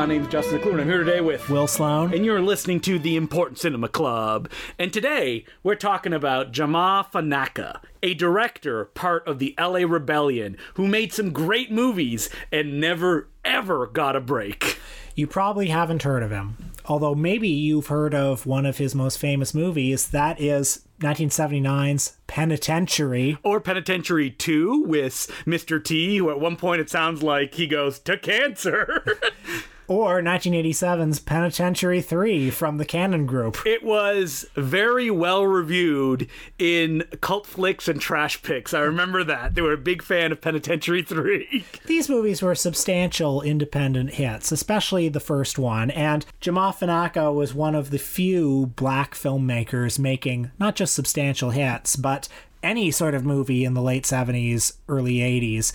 My name is Justin Decloux, and I'm here today with Will Sloan. and you're listening to the Important Cinema Club. And today we're talking about Jamaa Fanaka, a director part of the LA Rebellion who made some great movies and never ever got a break. You probably haven't heard of him, although maybe you've heard of one of his most famous movies. That is 1979's Penitentiary. Or Penitentiary 2 with Mr. T, who at one point it sounds like he goes to cancer. Or 1987's Penitentiary 3 from the Cannon Group. It was very well reviewed in cult flicks and trash picks. I remember that. They were a big fan of Penitentiary 3. These movies were substantial independent hits, especially the first one, and Jamaa Fanaka was one of the few black filmmakers making not just substantial hits, but any sort of movie in the late 70s, early 80s.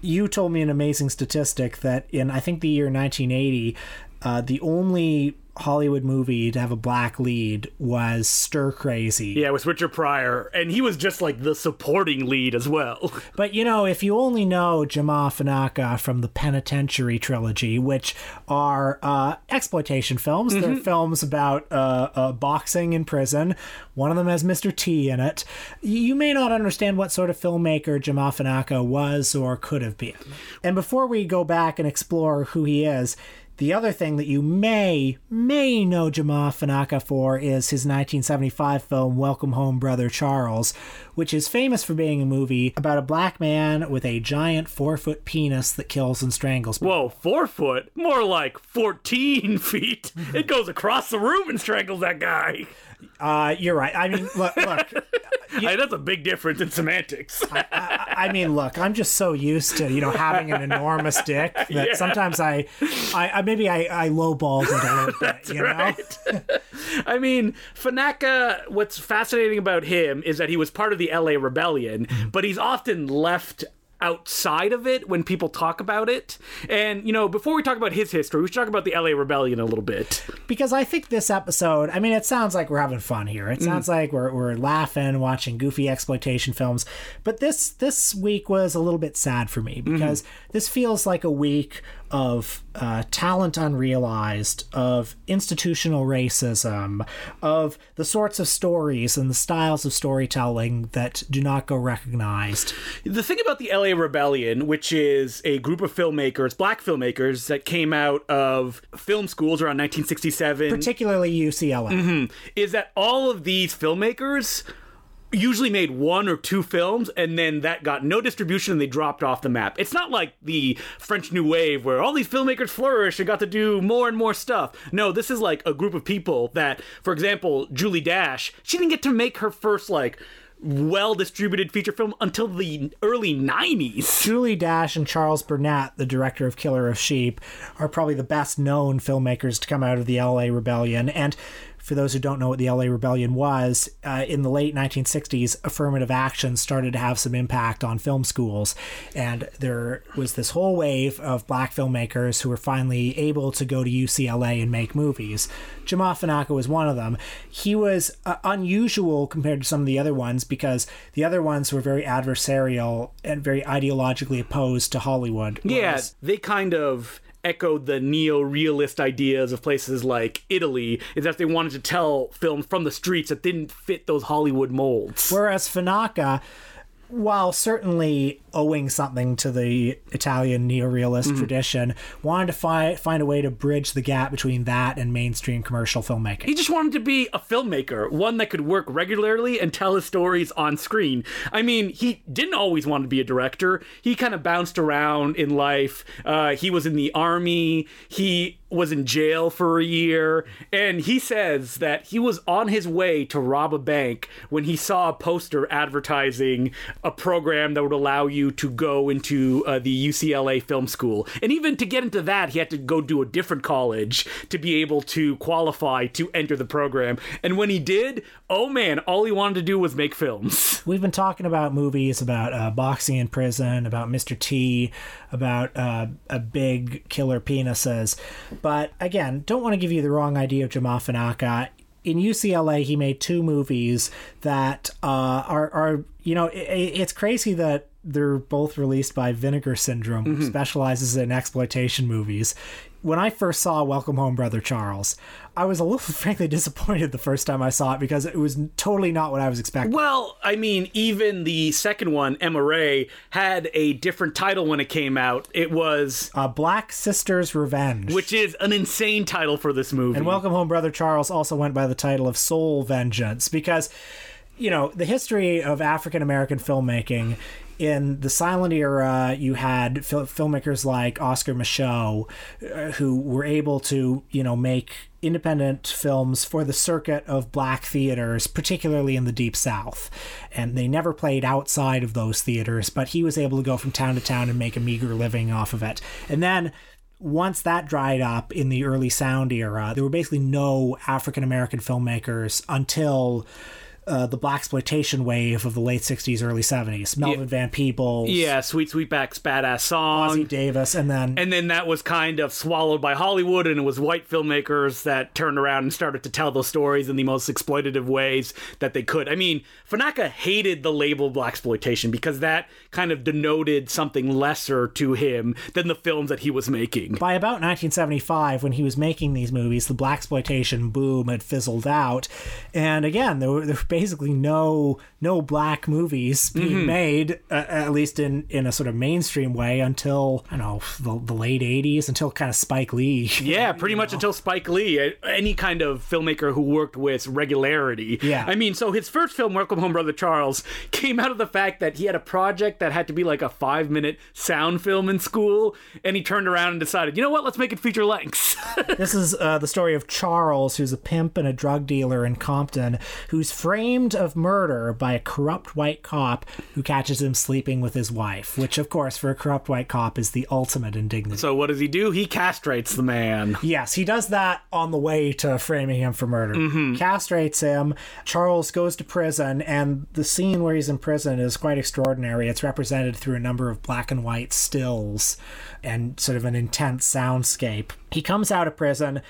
You told me an amazing statistic that in, I think, the year 1980, uh, the only Hollywood movie to have a black lead was Stir Crazy. Yeah, with Richard Pryor. And he was just like the supporting lead as well. But you know, if you only know Jamaa Fanaka from the Penitentiary trilogy, which are uh, exploitation films, they're films about uh, uh, boxing in prison. One of them has Mr. T in it. You may not understand what sort of filmmaker Jamaa Fanaka was or could have been. And before we go back and explore who he is, the other thing that you may, may know Jamaa Fanaka for is his 1975 film Welcome Home, Brother Charles, which is famous for being a movie about a black man with a giant four foot penis that kills and strangles people. Whoa, four foot? More like 14 feet. It goes across the room and strangles that guy. Uh, you're right. I mean, look, look. Hey, that's a big difference in semantics. I mean, look. I'm just so used to you know having an enormous dick that Yeah. sometimes I, I, I maybe I, I lowballed it a little bit. You know. right. I mean, Fanaka, what's fascinating about him is that he was part of the LA Rebellion, but he's often left outside of it when people talk about it. And, you know, before we talk about his history, we should talk about the LA Rebellion a little bit. because I think this episode, I mean, it sounds like we're having fun here. It mm. sounds like we're, we're laughing, watching goofy exploitation films. But this this week was a little bit sad for me because mm-hmm. this feels like a week of uh, talent unrealized, of institutional racism, of the sorts of stories and the styles of storytelling that do not go recognized. The thing about the LA Rebellion, which is a group of filmmakers, black filmmakers, that came out of film schools around 1967, Particularly UCLA. is that all of these filmmakers usually made one or two films and then that got no distribution and they dropped off the map. It's not like the French New Wave where all these filmmakers flourished and got to do more and more stuff. No, this is like a group of people that, for example, Julie Dash, she didn't get to make her first like well distributed feature film until the early 90s. Julie Dash and Charles Burnett, the director of Killer of Sheep, are probably the best known filmmakers to come out of the LA Rebellion. And for those who don't know what the LA Rebellion was, uh, in the late 1960s, affirmative action started to have some impact on film schools. And there was this whole wave of black filmmakers who were finally able to go to UCLA and make movies. Jamaa Fanaka was one of them. He was uh, unusual compared to some of the other ones because the other ones were very adversarial and very ideologically opposed to Hollywood. Yeah, they kind of echoed the neo-realist ideas of places like Italy is that they wanted to tell films from the streets that didn't fit those Hollywood molds. Whereas Fanaka, while certainly owing something to the Italian neorealist tradition, wanted to fi- find a way to bridge the gap between that and mainstream commercial filmmaking. He just wanted to be a filmmaker, one that could work regularly and tell his stories on screen. I mean, he didn't always want to be a director. He kind of bounced around in life. Uh, he was in the army. He was in jail for a year. And he says that he was on his way to rob a bank when he saw a poster advertising a program that would allow you to go into uh, the UCLA Film School. And even to get into that, he had to go do a different college to be able to qualify to enter the program. And when he did, oh man, all he wanted to do was make films. We've been talking about movies about uh, boxing in prison, about Mr. T, about uh, a big killer penises. But again, don't want to give you the wrong idea of Jamaa Fanaka. In UCLA, he made two movies that uh, are, are, you know, i i- it's crazy that they're both released by Vinegar Syndrome, Mm-hmm. who specializes in exploitation movies. When I first saw Welcome Home, Brother Charles, I was a little frankly disappointed the first time I saw it because it was totally not what I was expecting. Well, I mean, even the second one, Emma Mae, had a different title when it came out. It was, Uh, Black Sister's Revenge. which is an insane title for this movie. And Welcome Home, Brother Charles also went by the title of Soul Vengeance because, you know, the history of African American filmmaking. In the silent era, you had fil- filmmakers like Oscar Micheaux, uh, who were able to, you know, make independent films for the circuit of black theaters, particularly in the Deep South. And they never played outside of those theaters, but he was able to go from town to town and make a meager living off of it. And then once that dried up in the early sound era, there were basically no African American filmmakers until uh, the black exploitation wave of the late '60s, early '70s. Melvin Van Peebles, yeah, Sweet Sweetback's baadasssss song. Ossie Davis, and then and then that was kind of swallowed by Hollywood, and it was white filmmakers that turned around and started to tell those stories in the most exploitative ways that they could. I mean, Fanaka hated the label black exploitation because that kind of denoted something lesser to him than the films that he was making. by about 1975, when he was making these movies, the black exploitation boom had fizzled out, and again, there were, there were basically no no black movies being made, uh, at least in in a sort of mainstream way, until I don't know the, the late 80s, until kind of Spike Lee. Yeah, pretty much until Spike Lee, any kind of filmmaker who worked with regularity. Yeah. I mean, so his first film, Welcome Home, Brother Charles, came out of the fact that he had a project that had to be like a five minute sound film in school, and he turned around and decided, you know what, let's make it feature length. This is uh, the story of Charles, who's a pimp and a drug dealer in Compton, who's framed of murder by a corrupt white cop who catches him sleeping with his wife, which, of course, for a corrupt white cop is the ultimate indignity. so what does he do? He castrates the man. Yes, he does that on the way to framing him for murder. Mm-hmm. Castrates him. Charles goes to prison, and the scene where he's in prison is quite extraordinary. It's represented through a number of black and white stills and sort of an intense soundscape. He comes out of prison.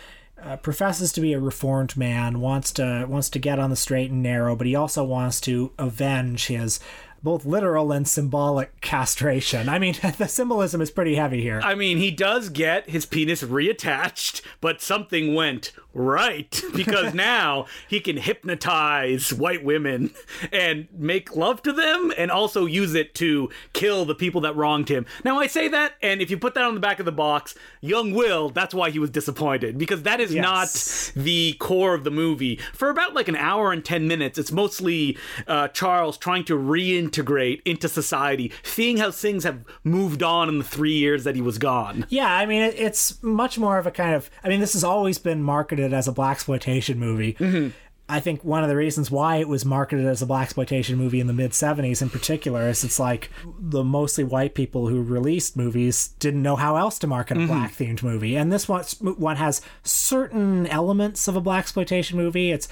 Uh, professes to be a reformed man, wants to wants to get on the straight and narrow, but he also wants to avenge his both literal and symbolic castration. I mean, the symbolism is pretty heavy here. I mean, he does get his penis reattached, but something went right because now he can hypnotize white women and make love to them and also use it to kill the people that wronged him. Now, I say that, and if you put that on the back of the box, young Will, that's why he was disappointed because that is Yes. not the core of the movie. For about like an hour and 10 minutes, it's mostly uh, Charles trying to reintegrate into society, seeing how things have moved on in the three years that he was gone. Yeah, I mean, it's much more of a kind of. I mean, this has always been marketed as a black exploitation movie. Mm-hmm. I think one of the reasons why it was marketed as a black exploitation movie in the mid '70s, in particular, is it's like the mostly white people who released movies didn't know how else to market Mm-hmm. a black themed movie, and this one one has certain elements of a black exploitation movie. It's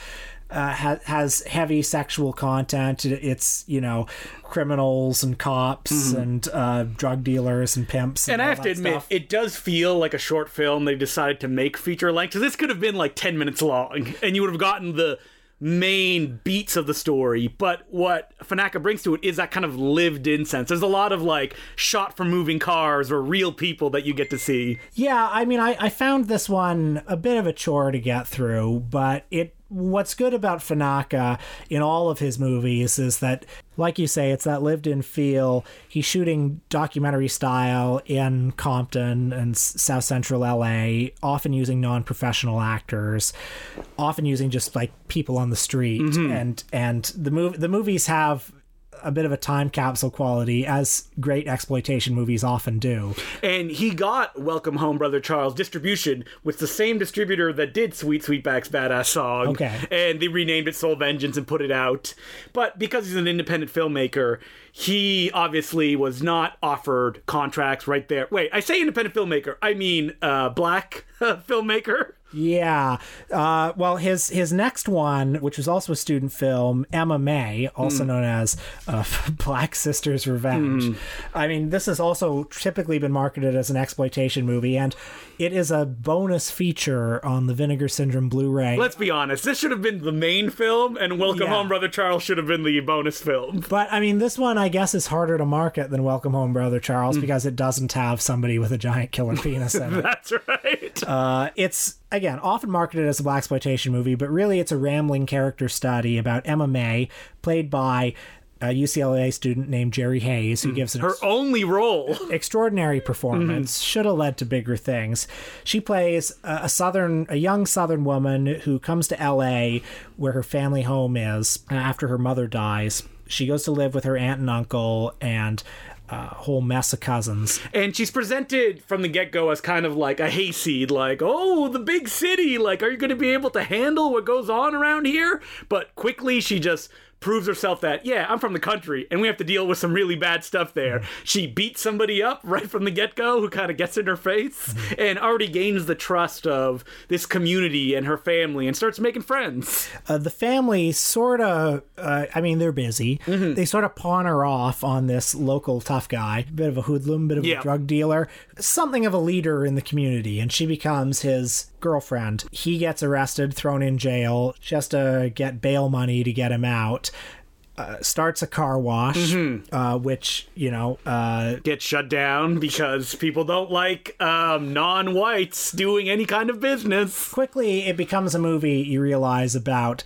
uh, ha- has heavy sexual content. It's you know criminals and cops and uh, drug dealers and pimps. Mm-hmm. And I have to admit, stuff. it does feel like a short film they decided to make feature length. So this could have been like 10 minutes long, and you would have gotten the main beats of the story. But what Fanaka brings to it is that kind of lived in sense. There's a lot of like shot from moving cars or real people that you get to see. Yeah, I mean, I, I found this one a bit of a chore to get through, but it. What's good about Fanaka in all of his movies is that, like you say, it's that lived-in feel. He's shooting documentary style in Compton and South Central LA, often using non-professional actors, often using just like people on the street, mm-hmm. and and the mov- the movies have a bit of a time capsule quality, as great exploitation movies often do. And he got Welcome Home, Brother Charles distribution with the same distributor that did Sweet Sweetback's Baadasssss Song. Okay. And they renamed it Soul Vengeance and put it out. But because he's an independent filmmaker, he obviously was not offered contracts right there. Wait, I say independent filmmaker, I mean uh, black filmmaker. Yeah. Uh, well, his his next one, which was also a student film, Emma Mae, also Hmm. known as uh, Black Sisters Revenge. I mean, this has also typically been marketed as an exploitation movie, and it is a bonus feature on the Vinegar Syndrome Blu-ray. Let's be honest. This should have been the main film, and Welcome Yeah. Home, Brother Charles should have been the bonus film. but I mean, this one I guess is harder to market than Welcome Home, Brother. Charles, because it doesn't have somebody with a giant killer penis in it. That's right. Uh, it's again often marketed as a black exploitation movie, but really it's a rambling character study about Emma Mae, played by a UCLA student named Jerri Hayes, who hmm. gives an Her only role. extraordinary performance. Mm-hmm. Should have led to bigger things. She plays a, a southern, a young southern woman who comes to L.A., where her family home is after her mother dies. She goes to live with her aunt and uncle and a whole mess of cousins. And she's presented from the get go as kind of like a hayseed, like, oh, the big city. Like, are you going to be able to handle what goes on around here? But quickly, she just proves herself that, yeah, I'm from the country and we have to deal with some really bad stuff there. She beats somebody up right from the get go who kind of gets in her face and already gains the trust of this community and her family and starts making friends. uh, the family sort of uh, i mean they're busy Mm-hmm. they sort of pawn her off on this local tough guy bit of a hoodlum bit of Yeah. a drug dealer something of a leader in the community and she becomes his girlfriend he gets arrested thrown in jail she has to get bail money to get him out uh, starts a car wash Mm-hmm. uh, which you know uh, Get shut down because people don't like um, non whites doing any kind of business. quickly it becomes a movie you realize about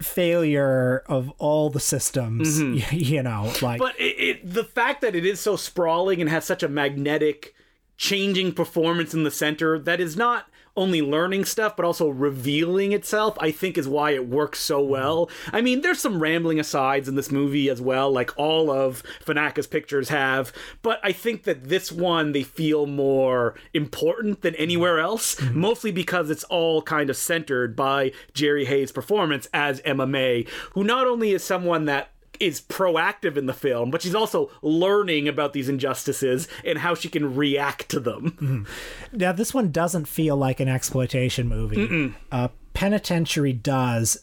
failure of all the systems you know like Mm-hmm. But it, it, the fact that it is so sprawling and has such a magnetic, changing performance in the center that is not only learning stuff but also revealing itself, I think is why it works so mm-hmm. well. I mean, there's some rambling asides in this movie as well, like all of Fanaka's pictures have, but I think that this one they feel more important than mm-hmm. anywhere else, mm-hmm. mostly because it's all kind of centered by Jerri Hayes' performance as Emma Mae, who not only is someone that is proactive in the film, but she's also learning about these injustices and how she can react to them. Now, this one doesn't feel like an exploitation movie. Uh, Penitentiary does.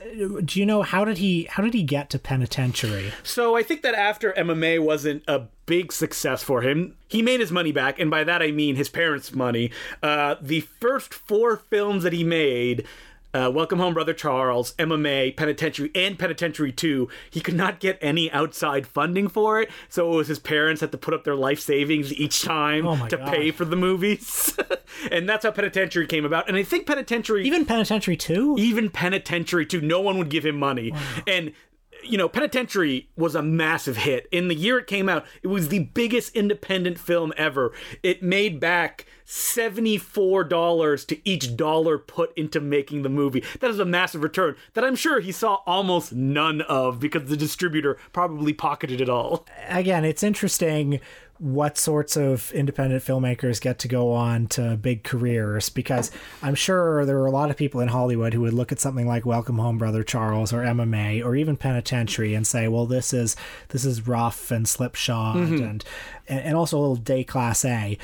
Do you know how did he how did he get to Penitentiary? So I think that after Emma Mae wasn't a big success for him, he made his money back, and by that I mean his parents' money. Uh, the first four films that he made. Uh, Welcome Home, Brother Charles, Emma Mae, Penitentiary, and Penitentiary 2. He could not get any outside funding for it, so it was his parents had to put up their life savings each time Oh to God. pay for the movies. and that's how Penitentiary came about. And I think Penitentiary Even Penitentiary Two. even penitentiary 2. no one would give him money and you know penitentiary was a massive hit. In the year it came out it was the biggest independent film ever. It made back $74 to each dollar put into making the movie. That is a massive return that i'm sure he saw almost none of because the distributor probably pocketed it all. Again, it's interesting what sorts of independent filmmakers get to go on to big careers because I'm sure there are a lot of people in Hollywood who would look at something like Welcome Home Brother Charles or Emma Mae or even Penitentiary and say, well this is this is rough and slipshod mm-hmm. and and also a little déclassé.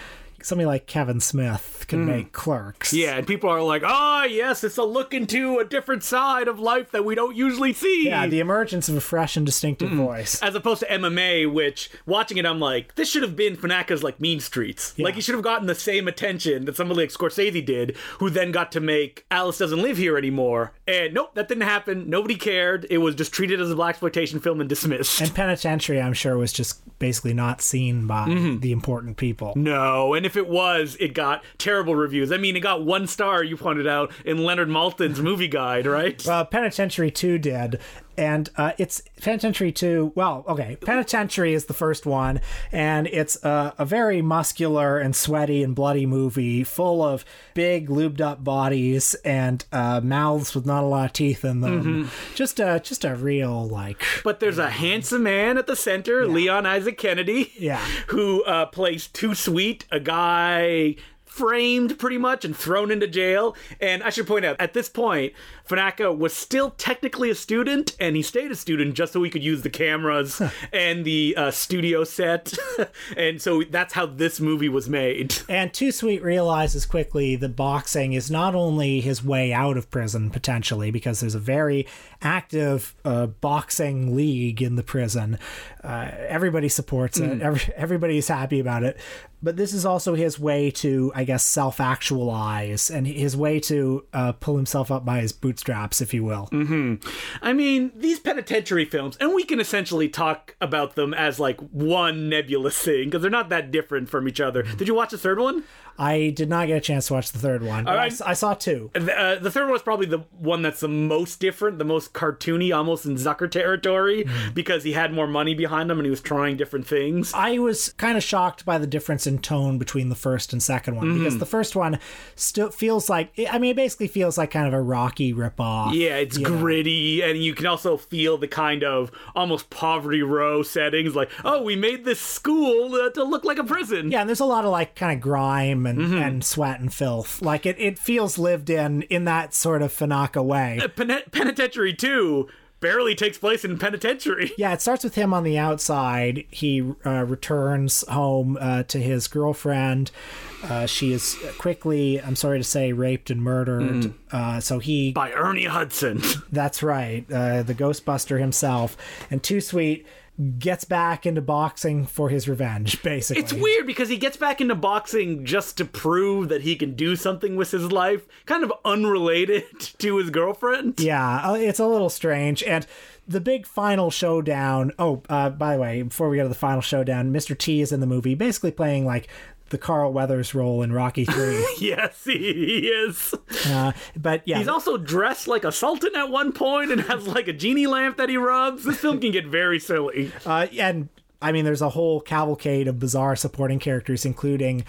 Somebody like Kevin Smith can hmm. make clerks. yeah and people are like ah yes it's a look into a different side of life that we don't usually see Yeah, the emergence of a fresh and distinctive hmm. voice. as opposed to Emma Mae, which watching it, I'm like, this should have been Fanaka's like Mean Streets. Like he should have gotten the same attention that somebody like Scorsese did, who then got to make Alice Doesn't Live Here anymore. And nope, that didn't happen. Nobody cared. It was just treated as a black exploitation film and dismissed. And Penitentiary, I'm sure, was just basically not seen by mm-hmm. the important people. no, and if it was, it got terrible reviews. I mean, it got one star. You pointed out in Leonard Maltin's movie guide, right? Uh, Penitentiary 2 did. And uh, it's Penitentiary 2. Well, okay. Penitentiary is the first one. And it's uh, a very muscular and sweaty and bloody movie full of big, lubed up bodies and uh, mouths with not a lot of teeth in them. Just, a, just a real, like. But there's a handsome man at the center, Leon Isaac Kennedy, Yeah. who uh, plays Too Sweet, a guy framed pretty much and thrown into jail. And I should point out, at this point, Fanaka was still technically a student, and he stayed a student just so he could use the cameras and the uh, studio set. and so that's how this movie was made. And Too Sweet realizes quickly that boxing is not only his way out of prison, potentially, because there's a very active uh, boxing league in the prison. Uh, everybody supports it, Every, everybody's happy about it. But this is also his way to, I guess, self actualize and his way to uh, pull himself up by his bootstraps, if you will. I mean, these penitentiary films, and we can essentially talk about them as like one nebulous thing because they're not that different from each other. Did you watch the third one? I did not get a chance to watch the third one. I right. saw two. The, uh, the third one is probably the one that's the most different, the most cartoony, almost in Zucker territory, because he had more money behind him and he was trying different things. I was kind of shocked by the difference in tone between the first and second one because the first one still feels like I mean it basically feels like kind of a Rocky ripoff. Yeah, it's gritty, and you can also feel the kind of almost poverty row settings, like, oh, we made this school uh, to look like a prison. Yeah, and there's a lot of like kind of grime and, and sweat and filth. Like it, it feels lived in in that sort of Fanaka way. Pen- Penitentiary 2 barely takes place in penitentiary. Yeah, it starts with him on the outside. He uh, returns home uh, to his girlfriend. Uh, she is quickly, I'm sorry to say, raped and murdered. Uh, so he By Ernie Hudson. That's right, uh, the Ghostbuster himself. And Too Sweet gets back into boxing for his revenge, basically. It's weird because he gets back into boxing just to prove that he can do something with his life, kind of unrelated to his girlfriend. Yeah, uh, it's a little strange. And the big final showdown. Oh, uh, by the way, before we go to the final showdown, Mr. T is in the movie, basically playing like the Carl Weathers role in Rocky 3. Yes, he, he is. uh, but yeah, He's also dressed like a sultan at one point and has like a genie lamp that he rubs. This film can get very silly. Uh, and I mean, there's a whole cavalcade of bizarre supporting characters, including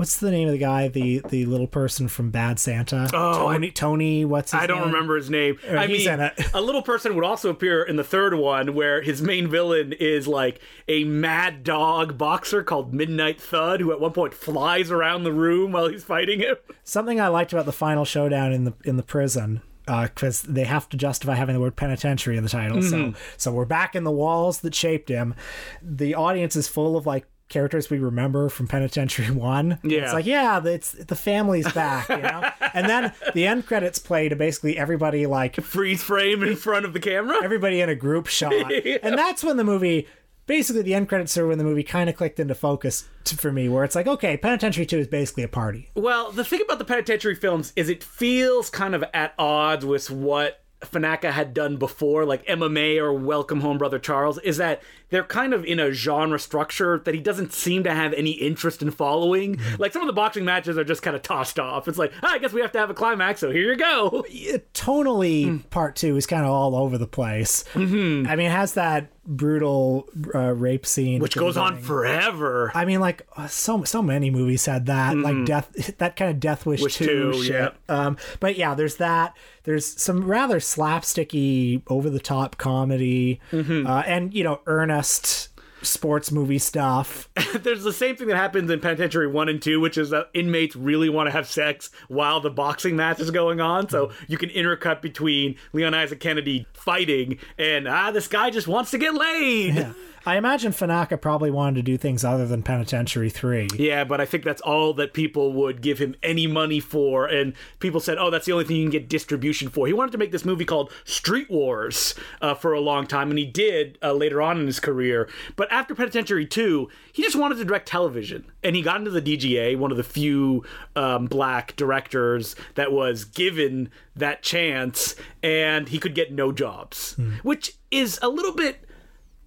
what's the name of the guy, the the little person from Bad Santa? Oh, Tony. Tony. What's his I don't name? remember his name. I he's mean, a little person would also appear in the third one, where his main villain is like a mad dog boxer called Midnight Thud, who at one point flies around the room while he's fighting him. Something I liked about the final showdown in the in the prison. Because they have to justify having the word penitentiary in the title, Mm-hmm. so so we're back in the walls that shaped him. The audience is full of like characters we remember from Penitentiary One. Yeah. it's like yeah, it's the family's back, you know. and then the end credits play to basically everybody like Freeze frame in front of the camera. everybody in a group shot. And that's when the movie basically the end credits are when the movie kind of clicked into focus t- for me where it's like okay, Penitentiary 2 is basically a party. Well, the thing about the penitentiary films is it feels kind of at odds with what Fanaka had done before, like Emma Mae or Welcome Home Brother Charles, is that they're kind of in a genre structure that he doesn't seem to have any interest in following. Like some of the boxing matches are just kind of tossed off. It's like, ah, I guess we have to have a climax, so here you go. tonally part two is kind of all over the place Mm-hmm. i mean it has that brutal uh, rape scene Which goes on forever. I mean, like uh, so so many movies had that, like death, that kind of Death Wish, Mm-hmm. Wish two, 2, shit. yeah. Um, but yeah, there's that. There's some rather slapsticky, over the top comedy, Mm-hmm. uh, and you know, earnest sports movie stuff. There's the same thing that happens in Penitentiary 1 and 2, which is that inmates really want to have sex while the boxing match is going on. So you can intercut between Leon Isaac Kennedy fighting and, ah, this guy just wants to get laid. Yeah. I imagine Fanaka probably wanted to do things other than Penitentiary Three. Yeah, but I think that's all that people would give him any money for. And people said, oh, that's the only thing you can get distribution for. He wanted to make this movie called Street Wars uh, for a long time, and he did uh, later on in his career. But after Penitentiary 2, he just wanted to direct television. And he got into the DGA, one of the few um, black directors that was given that chance, and he could get no jobs, which is a little bit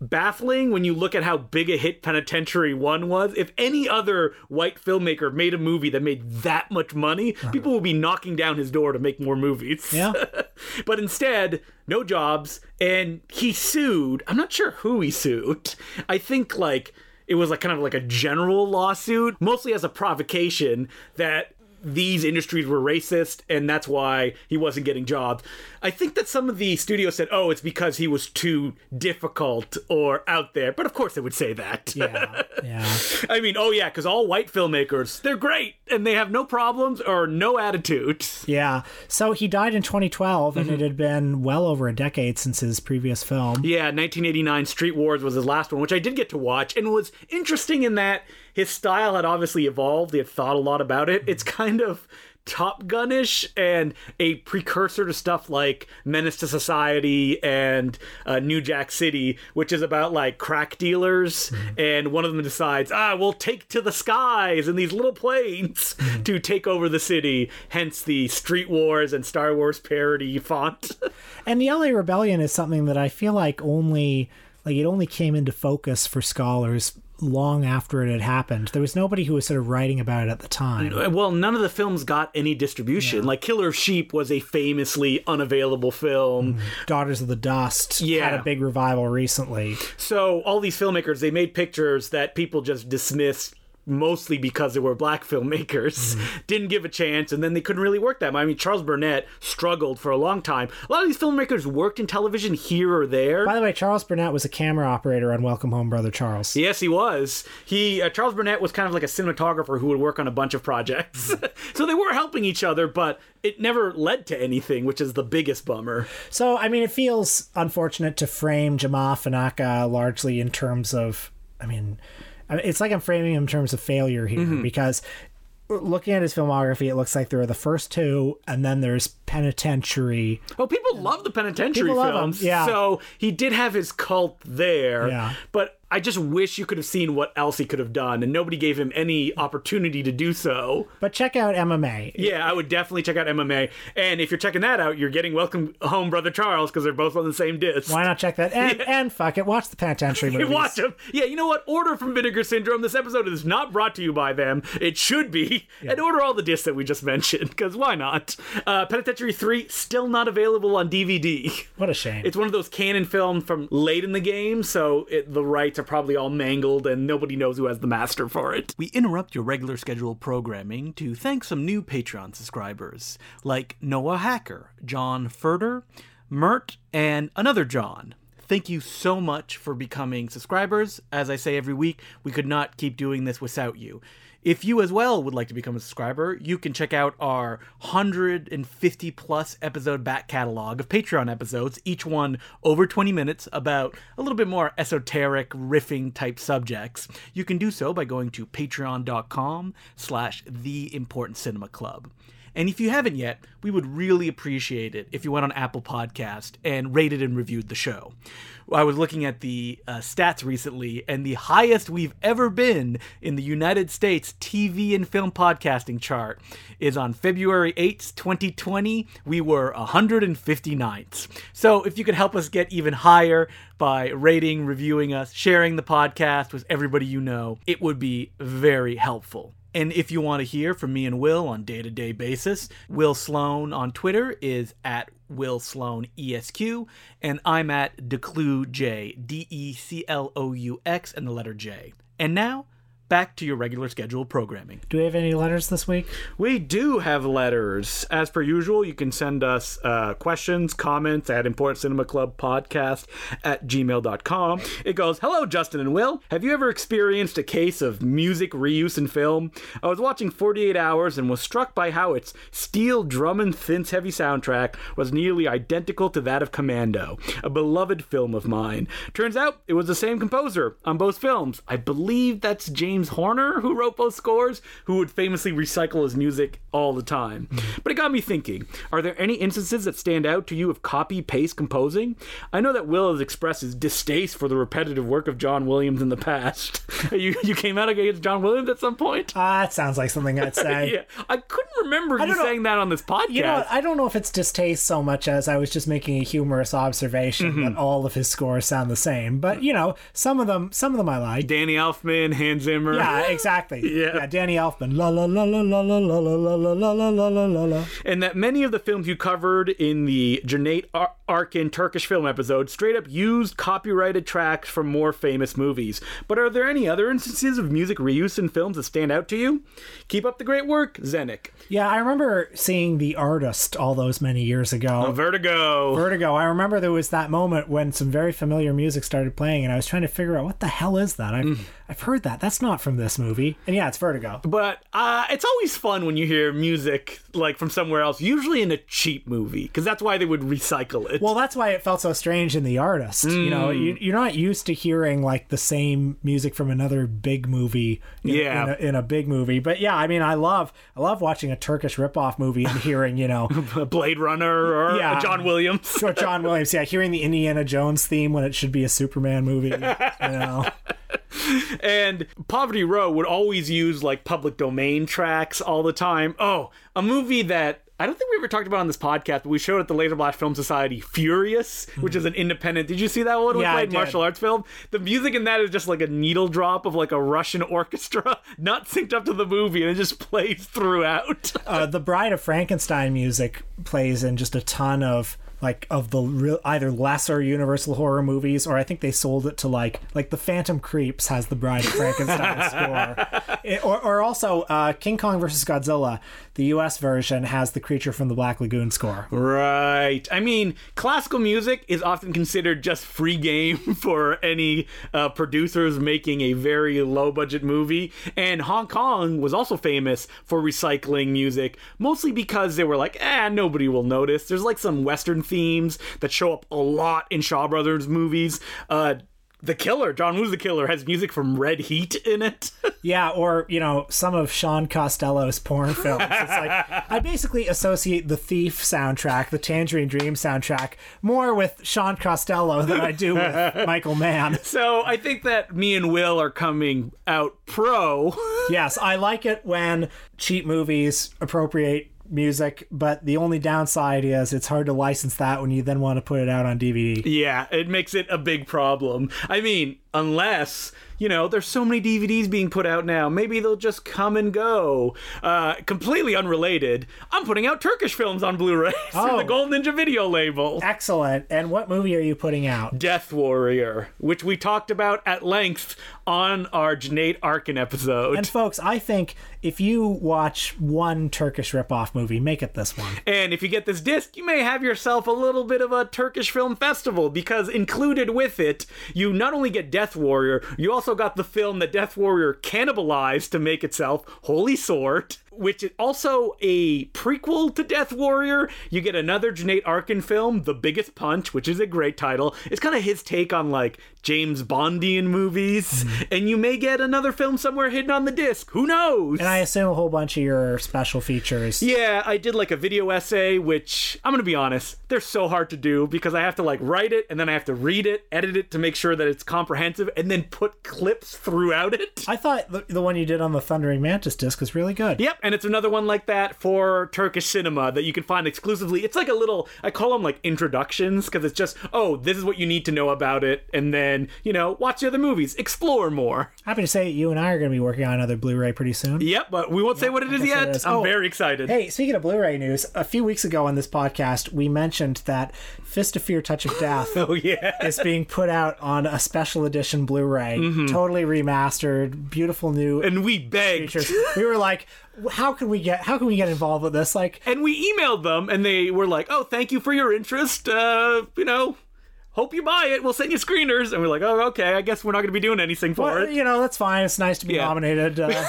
baffling when you look at how big a hit Penitentiary 1 was. If any other white filmmaker made a movie that made that much money, uh-huh. people would be knocking down his door to make more movies. Yeah. but instead, no jobs, and he sued. I'm not sure who he sued. I think like it was like kind of like a general lawsuit, mostly as a provocation that these industries were racist and that's why he wasn't getting jobs. I think that some of the studios said, "Oh, it's because he was too difficult or out there." But of course they would say that. Yeah, yeah. I mean, oh yeah, cuz all white filmmakers, they're great and they have no problems or no attitude. Yeah. So he died in 2012 and Mm-hmm. it had been well over a decade since his previous film. Yeah, 1989 Street Wars was his last one, which I did get to watch and was interesting in that his style had obviously evolved. He had thought a lot about it. It's kind of Top Gunish and a precursor to stuff like Menace to Society and uh, New Jack City, which is about like crack dealers. And one of them decides, ah, we'll take to the skies in these little planes to take over the city. Hence the Street Wars and Star Wars parody font. And the LA Rebellion is something that I feel like only like it only came into focus for scholars long after it had happened. There was nobody who was sort of writing about it at the time. Well, none of the films got any distribution. Like Killer of Sheep was a famously unavailable film. Mm-hmm. Daughters of the Dust Yeah. had a big revival recently. So all these filmmakers, they made pictures that people just dismissed mostly because they were black filmmakers didn't give a chance and then they couldn't really work that much. i mean charles burnett struggled for a long time a lot of these filmmakers worked in television here or there By the way, Charles Burnett was a camera operator on Welcome Home, Brother Charles. Yes, he was. He uh, Charles Burnett was kind of like a cinematographer who would work on a bunch of projects. so they were helping each other, but it never led to anything, which is the biggest bummer. So, I mean, it feels unfortunate to frame Jamaa Fanaka largely in terms of, I mean, it's like I'm framing him in terms of failure here Mm-hmm. because looking at his filmography, it looks like there are the first two, and then there's Penitentiary. Oh, people love the penitentiary People films. yeah. So he did have his cult there. Yeah. But I just wish you could have seen what else he could have done, and nobody gave him any opportunity to do so. But check out Emma Mae. Yeah, I would definitely check out Emma Mae. And if you're checking that out, you're getting Welcome Home, Brother Charles, because they're both on the same disc. Why not check that? And, and fuck it, watch the Penitentiary movies. Watch them. Yeah, you know what? Order from Vinegar Syndrome. This episode is not brought to you by them. It should be. And order all the discs that we just mentioned, because why not? Uh, Penitentiary 3, still not available on DVD. What a shame. It's one of those Cannon films from late in the game, so it, the rights are probably all mangled and nobody knows who has the master for it. We interrupt your regular scheduled programming to thank some new Patreon subscribers, like Noah Hacker, John Furter, Mert, and another John. Thank you so much for becoming subscribers. As I say every week, we could not keep doing this without you. If you as well would like to become a subscriber, you can check out our 150 plus episode back catalog of Patreon episodes, each one over 20 minutes about a little bit more esoteric riffing type subjects. You can do so by going to patreon.com slash the important cinema club. And if you haven't yet, we would really appreciate it if you went on Apple Podcast and rated and reviewed the show. I was looking at the uh, stats recently, and the highest we've ever been in the United States TV and film podcasting chart is on February 8th, 2020. We were 159th. So if you could help us get even higher by rating, reviewing us, sharing the podcast with everybody you know, it would be very helpful. And if you want to hear from me and Will on day to day basis, Will Sloan on Twitter is at Will Sloan ESQ, and I'm at Decloux J, D E C L O U X, and the letter J. And now, back to your regular scheduled programming. Do we have any letters this week? We do have letters. As per usual, you can send us uh, questions, comments at Important Cinema Club Podcast at gmail.com. It goes, Hello, Justin and Will. Have you ever experienced a case of music reuse in film? I was watching 48 Hours and was struck by how its steel drum and synth heavy soundtrack was nearly identical to that of Commando, a beloved film of mine. Turns out it was the same composer on both films. I believe that's James Horner who wrote both scores, who would famously recycle his music all the time. But it got me thinking are there any instances that stand out to you of copy paste composing? I know that Will has expressed his distaste for the repetitive work of John Williams in the past. you, you came out against John Williams at some point? Ah, that sounds like something I'd say. yeah, I couldn't remember you know. saying that on this podcast. You know. I don't know if it's distaste so much as I was just making a humorous observation Mm-hmm. that all of his scores sound the same. But you know, some of them, some of them I like. Danny Elfman, Hans Zimmer. Yeah, exactly. Yeah. Danny Elfman. La la la la la la la la la la la la la la la. and that many of the films you covered in the Cüneyt Ar- Arkin Turkish film episode straight up used copyrighted tracks from more famous movies. But are there any other instances of music reuse in films that stand out to you? Keep up the great work, Zenik. Yeah, I remember seeing The Artist all those many years ago. Vertigo. Vertigo. I remember there was that moment when some very familiar music started playing, and I was trying to figure out what the hell is that. I've Mm. I've heard that. That's not from this movie. And yeah, it's Vertigo. But uh, it's always fun when you hear music like from somewhere else, usually in a cheap movie, because that's why they would recycle it. Well, that's why it felt so strange in The Artist. You know, Mm. you, you're not used to hearing like the same music from another big movie. In, Yeah. in a, in a big movie. But yeah, I mean, I love I love watching a Turkish ripoff movie and hearing you know a Blade Runner or Yeah. John Williams. or John Williams. Yeah, hearing the Indiana Jones theme when it should be a Superman movie. You know. And Poverty Row would always use like public domain tracks all the time. Oh, a movie that I don't think we ever talked about on this podcast, but we showed at the Laser Blast Film Society, Furious, which is an independent. Did you see that one? We Yeah, played martial arts film. The music in that is just like a needle drop of like a Russian orchestra, not synced up to the movie, and it just plays throughout. uh, the Bride of Frankenstein music plays in just a ton of like of the real either lesser Universal horror movies or I think they sold it to like like the Phantom Creeps has the Bride of Frankenstein score, It- or or also uh, King Kong versus Godzilla, the U.S. version has the Creature from the Black Lagoon score. Right. I mean, classical music is often considered just free game for any uh, producers making a very low budget movie. And Hong Kong was also famous for recycling music, mostly because they were like, eh, nobody will notice. There's like some Western themes that show up a lot in Shaw Brothers movies. Uh, the Killer, John Woo's The Killer, has music from Red Heat in it. Yeah, or you know some of Shaun Costello's porn films. It's like I basically associate the Thief soundtrack, the Tangerine Dream soundtrack, more with Shaun Costello than I do with Michael Mann. so I think that me and Will are coming out pro. Yes, I like it when cheap movies appropriate music, but the only downside is it's hard to license that when you then want to put it out on DVD. Yeah, it makes it a big problem. I mean, unless, you know, there's so many DVDs being put out now, maybe they'll just come and go. Uh, completely unrelated, I'm putting out Turkish films on Blu ray through Oh. the Gold Ninja video label. Excellent. And what movie are you putting out? Death Warrior, which we talked about at length on our Cüneyt Arkin episode. And folks, I think if you watch one Turkish ripoff movie, make it this one. And if you get this disc, you may have yourself a little bit of a Turkish film festival because included with it, you not only get Death Warrior, you also got the film that Death Warrior cannibalized to make itself, Holy Sword, which is also a prequel to Death Warrior. You get another Cüneyt Arkin film, The Biggest Punch, which is a great title. It's kind of his take on like James Bondian movies. Mm-hmm. And you may get another film somewhere hidden on the disc. Who knows? And I assume a whole bunch of your special features. Yeah, I did like a video essay, which I'm gonna be honest, they're so hard to do because I have to like write it and then I have to read it, edit it to make sure that it's comprehensive, and then put clips throughout it. I thought the, the one you did on the Thundering Mantis disc was really good. Yep, and it's another one like that for Turkish cinema that you can find exclusively. It's like a little, I call them like introductions because it's just, oh, this is what you need to know about it, and then, you know, watch the other movies, explore more. Happy to say you and I are going to be working on another Blu-ray pretty soon. Yep, but we won't say what it is yet. it is. I'm Oh, very excited. Hey, speaking of Blu-ray news, a few weeks ago on this podcast, we mentioned that Fist of Fear Touch of Death Oh, yeah. is being put out on a special edition Blu-ray, Mm-hmm. totally remastered, beautiful new And we begged. features. we were like, how can we get how can we get involved with this? Like, And we emailed them, and they were like, "Oh, thank you for your interest. Uh, you know, hope you buy it. We'll send you screeners." And we're like, "Oh, okay. I guess we're not going to be doing anything for well, it. you know, that's fine. It's nice to be Yeah. nominated. Uh,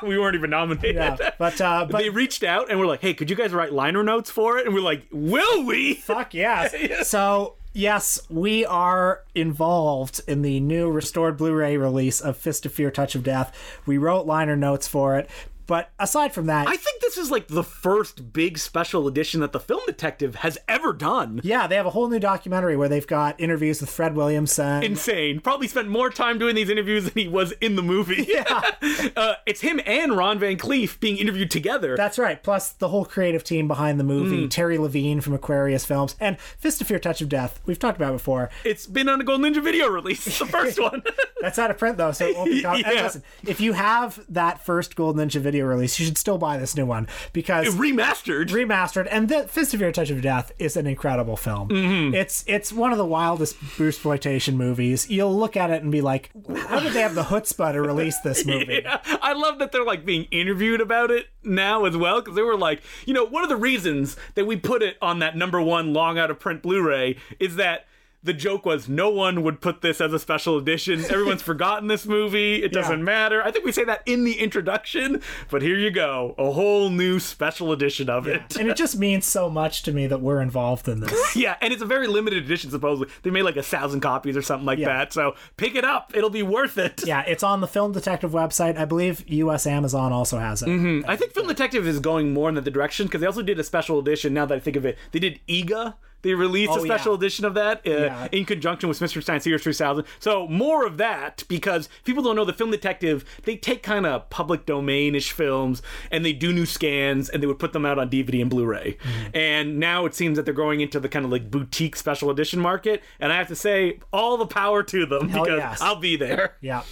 we weren't even nominated." yeah, but uh, but they reached out and we're like, "Hey, could you guys write liner notes for it?" And we're like, "Will we?" Fuck yes. So yes, we are involved in the new restored Blu-ray release of Fist of Fear: Touch of Death. We wrote liner notes for it, but aside from that, I think this is like the first big special edition that the Film Detective has ever done. yeah, they have a whole new documentary where they've got interviews with Fred Williamson. Insane. Probably spent more time doing these interviews than he was in the movie. Yeah. uh, it's him and Ron Van Clief being interviewed together. That's right. Plus the whole creative team behind the movie, Mm. Terry Levene from Aquarius Films, and Fist of Fear: Touch of Death. We've talked about it before. it's been on a Gold Ninja video release. It's the first one. That's out of print though, so it won't be. Com- Yeah. listen, if you have that first Gold Ninja video release, you should still buy this new one. because Remastered. remastered and the Fist of Fear touch of death is an incredible film Mm-hmm. it's it's one of the wildest exploitation movies you'll look at it and be like how did they have the chutzpah to release this movie Yeah, I love that they're like being interviewed about it now as well because they were like, you know, one of the reasons that we put it on that number one long out of print Blu-ray is that the joke was no one would put this as a special edition. Everyone's forgotten this movie. It doesn't Yeah. matter. I think we say that in the introduction, but here you go, a whole new special edition of it. and it just means so much to me that we're involved in this Yeah, and it's a very limited edition. Supposedly, they made like a thousand copies or something like Yeah. that. So pick it up; it'll be worth it. yeah it's on the film detective website i believe us amazon also has it mm-hmm. I think Film Detective is going more in that direction because they also did a special edition. Now that I think of it, they did Eegah. They released Oh, a special yeah. edition of that uh, Yeah. in conjunction with Mystery Science Theater 3000. So more of that because people don't know the Film Detective. They take kind of public domain-ish films and they do new scans and they would put them out on DVD and Blu-ray. Mm-hmm. And now it seems that they're going into the kind of like boutique special edition market. And I have to say, all the power to them Hell because yes. I'll be there. yeah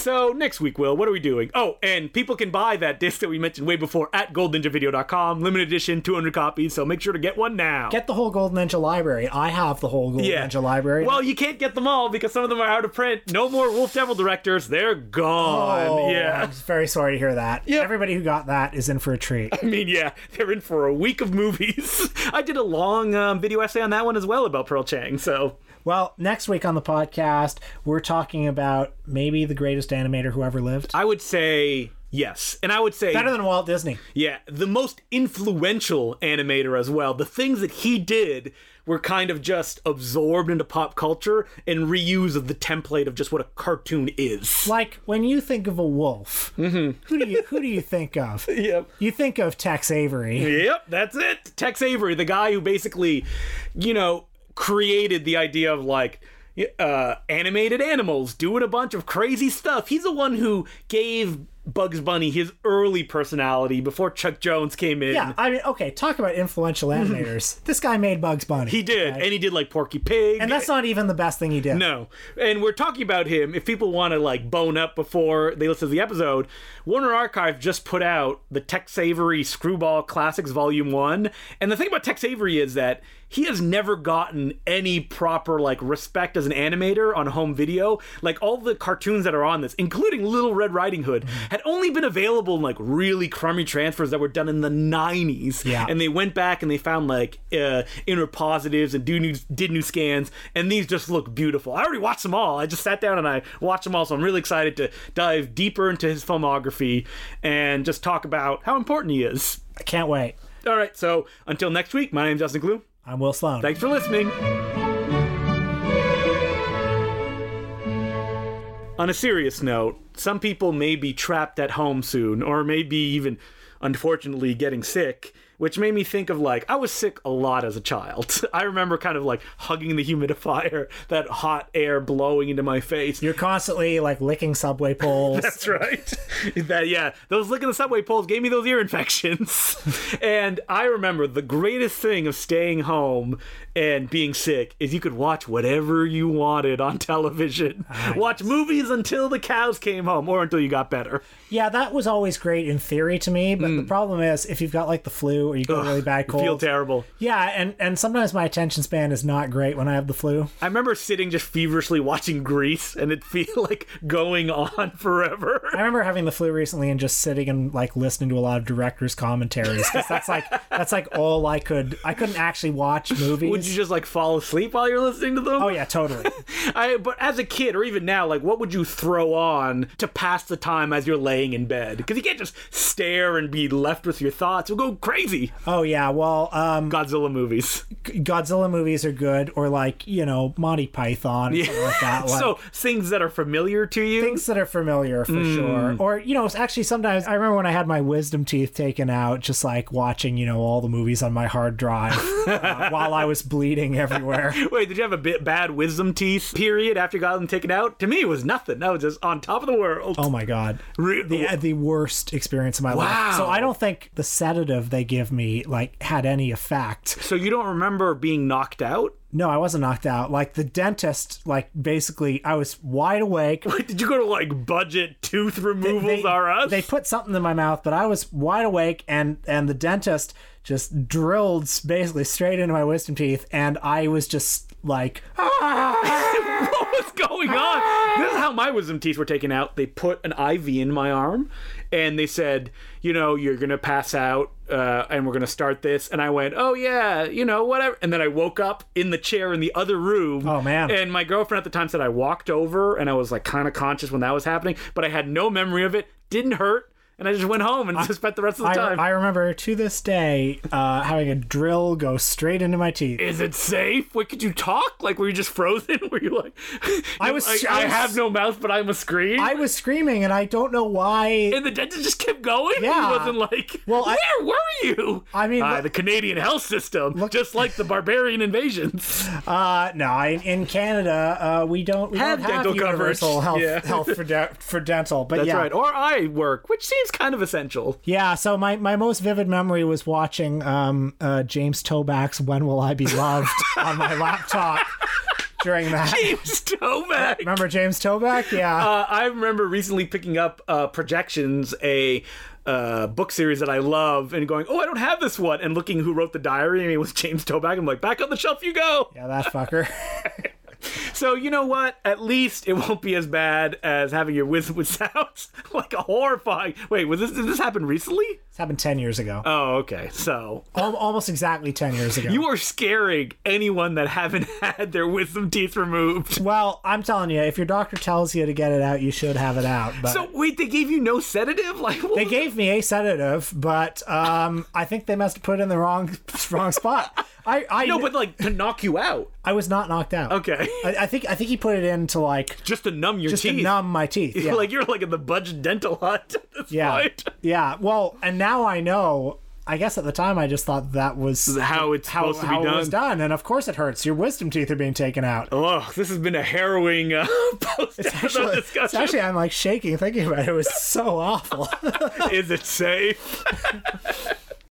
So next week, Will, what are we doing? Oh, and people can buy that disc that we mentioned way before at goldninjavideo.com. Limited edition, 200 copies, so make sure to get one now. get the whole golden ninja library i have the whole golden yeah. ninja library Well, you can't get them all because some of them are out of print. No more Wolf Devil directors. They're gone. Oh, yeah. I'm very sorry to hear that. Yep. Everybody who got that is in for a treat. I mean, yeah, they're in for a week of movies. I did a long um, video essay on that one as well about Pearl Chang, so Well, next week on the podcast, we're talking about maybe the greatest animator who ever lived. I would say yes. And I would say Better than Walt Disney. Yeah, the most influential animator as well. The things that he did were kind of just absorbed into pop culture and reuse of the template of just what a cartoon is. Like when you think of a wolf, Mm-hmm. who do you who do you think of? Yep. You think of Tex Avery. Yep, that's it. Tex Avery, the guy who basically, you know, created the idea of like uh, animated animals doing a bunch of crazy stuff. He's the one who gave Bugs Bunny his early personality before Chuck Jones came in. Yeah, I mean, okay, talk about influential animators. this guy made Bugs Bunny. He did, and he did like Porky Pig. and that's not even the best thing he did. No. And we're talking about him. If people want to like bone up before they listen to the episode, Warner Archive just put out the Tex Avery Screwball Classics Volume 1. And the thing about Tex Avery is that he has never gotten any proper like respect as an animator on home video. Like all the cartoons that are on this, including Little Red Riding Hood, had only been available in like really crummy transfers that were done in the 90s. Yeah. And they went back and they found like uh, inner positives and do new, did new scans, and these just look beautiful. I already watched them all. I just sat down and I watched them all, so I'm really excited to dive deeper into his filmography and just talk about how important he is. I can't wait. All right, so until next week, my name's Justin Decloux. I'm Will Sloan. Thanks for listening. On a serious note, some people may be trapped at home soon, or maybe even, unfortunately, getting sick, which made me think of like, I was sick a lot as a child. I remember kind of like hugging the humidifier, that hot air blowing into my face. You're constantly like licking subway poles. That's right. that yeah, those licking the subway poles gave me those ear infections. and I remember the greatest thing of staying home and being sick is you could watch whatever you wanted on television. Ah, watch movies until the cows came home or until you got better. yeah, that was always great in theory to me, but the mm. problem is if you've got like the flu or you got a really bad cold. Feel terrible. Yeah, and and sometimes my attention span is not great when I have the flu. I remember sitting just feverishly watching Grease and it feel like going on forever. I remember having the flu recently and just sitting and like listening to a lot of directors' commentaries because that's like that's like all I could. I couldn't actually watch movies. Would you just like fall asleep while you're listening to them? oh yeah, totally. I, but as a kid, or even now, like, what would you throw on to pass the time as you're laying in bed? Because you can't just stare and be left with your thoughts. You'll go crazy. Oh yeah, well, um, Godzilla movies. Godzilla movies are good, or like you know Monty Python, something like that. Like, so things that are familiar to you. things that are familiar for Mm. sure. Or you know, actually sometimes I remember when I had my wisdom teeth taken out, just like watching you know all the movies on my hard drive uh, while I was bleeding everywhere. Wait, did you have a bit bad wisdom teeth period after you got them taken out? To me, it was nothing. That was just on top of the world. Oh my god. Re- the the worst experience of my Wow. life. So I don't think the sedative they give me like had any effect. so you don't remember being knocked out? No, I wasn't knocked out. Like the dentist, like basically, I was wide awake. Wait, did you go to like budget tooth removals are us? They put something in my mouth, but I was wide awake, and and the dentist just drilled basically straight into my wisdom teeth, and I was just like, ah! what was going on? This is how my wisdom teeth were taken out. They put an IV in my arm, and they said, you know, you're gonna pass out, uh, and we're gonna start this. And I went, oh yeah, you know, whatever. And then I woke up in the chair in the other room. Oh, man. And my girlfriend at the time said I walked over, and I was like kind of conscious when that was happening, but I had no memory of it. Didn't hurt. And I just went home and just spent the rest of the I, time. I remember to this day uh, having a drill go straight into my teeth. is it safe? Wait, could you talk? Like, were you just frozen? Were you like, I was- I I, have no mouth, but I'm a scream? I was screaming, and I don't know why. and the dentist just kept going? Yeah. He wasn't like, Well, I- where were you? I mean, Ah, look- the Canadian health system, just like the barbarian invasions. Uh, no, in, in Canada, uh, we don't we Have don't have dental universal coverage. health Yeah. health for de- for dental. But That's yeah, right. Or eye work, which seems kind of essential. yeah. So my, my most vivid memory was watching um, uh, James Toback's "When Will I Be Loved" on my laptop during that. James Toback. Remember James Toback? Yeah. Uh, I remember recently picking up uh, Projections, a uh, book series that I love, and going, "Oh, I don't have this one," and looking who wrote the diary, and it was James Toback. I'm like, "Back on the shelf you go." yeah, that fucker. So you know what? At least it won't be as bad as having your wisdom with sounds like a horrifying. Wait, was this did this happen recently? This happened ten years ago. Oh, okay. So Al- almost exactly ten years ago. you are scaring anyone that haven't had their wisdom teeth removed. well, I'm telling you, if your doctor tells you to get it out, you should have it out. But So wait, they gave you no sedative? Like what They gave me a sedative, but um, I think they must have put it in the wrong wrong spot. I I, no, but like to knock you out. I was not knocked out. Okay, I, I think I think he put it in to like just to numb your just teeth. to numb my teeth. Yeah. Like you're like in the budget dental hut. at this yeah. point. Yeah. Well, and now I know. I guess at the time I just thought that was How it's how, supposed to how be it was done. done, and of course it hurts. Your wisdom teeth are being taken out. Oh, this has been a harrowing uh, post Actually, it's actually, I'm like shaking thinking about it. It was so awful. Is it safe?